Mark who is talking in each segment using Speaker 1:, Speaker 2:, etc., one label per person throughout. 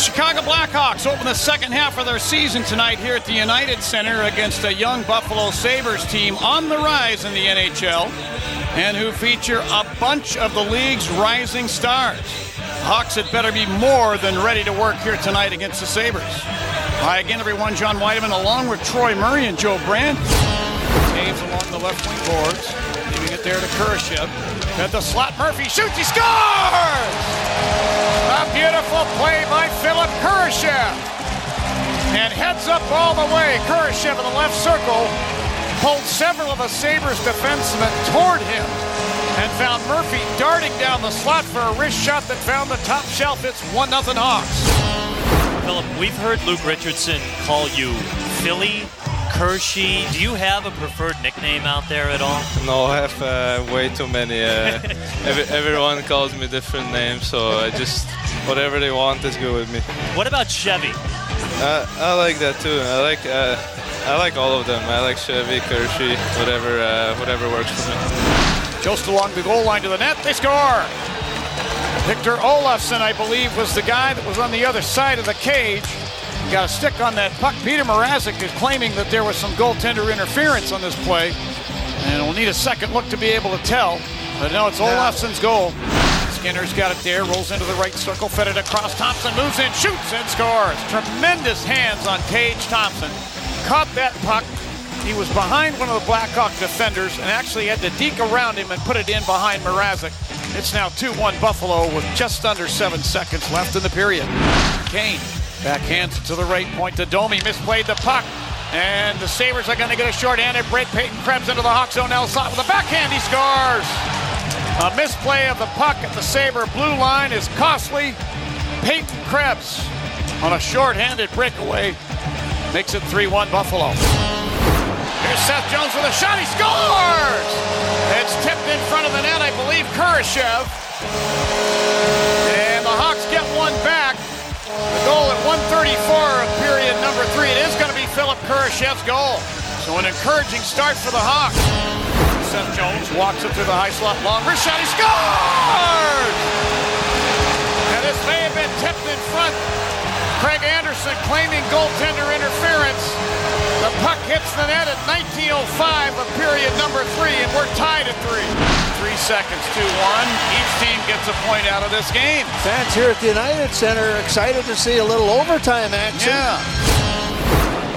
Speaker 1: Chicago Blackhawks open the second half of their season tonight here at the United Center against a young Buffalo Sabres team on the rise in the NHL and who feature a bunch of the league's rising stars. Hawks had better be more than ready to work here tonight against the Sabres. Hi again, everyone. John Wiedeman along with Troy Murray and Joe Brandt. Toews along the left wing boards, leaving it there to Kurashev. At the slot, Murphy shoots, he scores! Kurashev. And heads up all the way. Kurashev in the left circle pulled several of the Sabres defensemen toward him and found Murphy darting down the slot for a wrist shot that found the top shelf. It's 1 0 Hawks.
Speaker 2: Philip, we've heard Luke Richardson call you Philly, Kershey. Do you have a preferred nickname out there at all?
Speaker 3: No, I have uh, way too many. Uh, every, everyone calls me different names, so I just whatever they want is good with me.
Speaker 2: What about Chevy?
Speaker 3: Uh, I like that too. I like uh, I like all of them. I like Chevy, Kershey, whatever uh, whatever works for me.
Speaker 1: Just along the goal line to the net, they score. Victor Olofsson, I believe, was the guy that was on the other side of the cage. Got a stick on that puck. Peter Mrazek is claiming that there was some goaltender interference on this play. And we'll need a second look to be able to tell. But no, it's Olofsson's goal. Skinner's got it there, rolls into the right circle, fed it across. Thompson moves in, shoots, and scores. Tremendous hands on Tage Thompson. Caught that puck. He was behind one of the Blackhawk defenders and actually had to deke around him and put it in behind Mrazek. It's now 2-1 Buffalo with just under seven seconds left in the period. Kane backhands to the right point to Domi. Misplayed the puck. And the Sabres are going to get a short-handed break. Peyton Krebs into the Hawk zone. Now with a backhand. He scores. A misplay of the puck at the Sabre blue line is costly. Peyton Krebs on a short-handed breakaway makes it 3-1 Buffalo. Here's Seth Jones with a shot. He scores! It's tipped in front of the net, I believe, Kurashev. 134 of period number three. It is going to be Philip Kurashev's goal. So an encouraging start for the Hawks. Seth Jones walks it through the high slot, long wrist shot. He scores! And this may have been tipped in front. Craig Anderson claiming goaltender interference. The puck hits the net at 19.05 of period number three, and we're tied at three. Three seconds, 2 1. Each team gets a point out of this game.
Speaker 4: Fans here at the United Center excited to see a little overtime action.
Speaker 1: Yeah.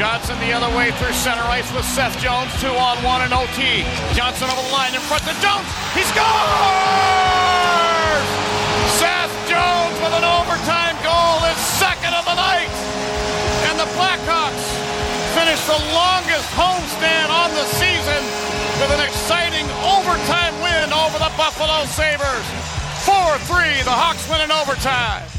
Speaker 1: Johnson the other way through center ice with Seth Jones, two on one and OT. Johnson over the line in front to Jones. He scores! Seth Jones with Buffalo Sabres. 4-3, the Hawks win in overtime.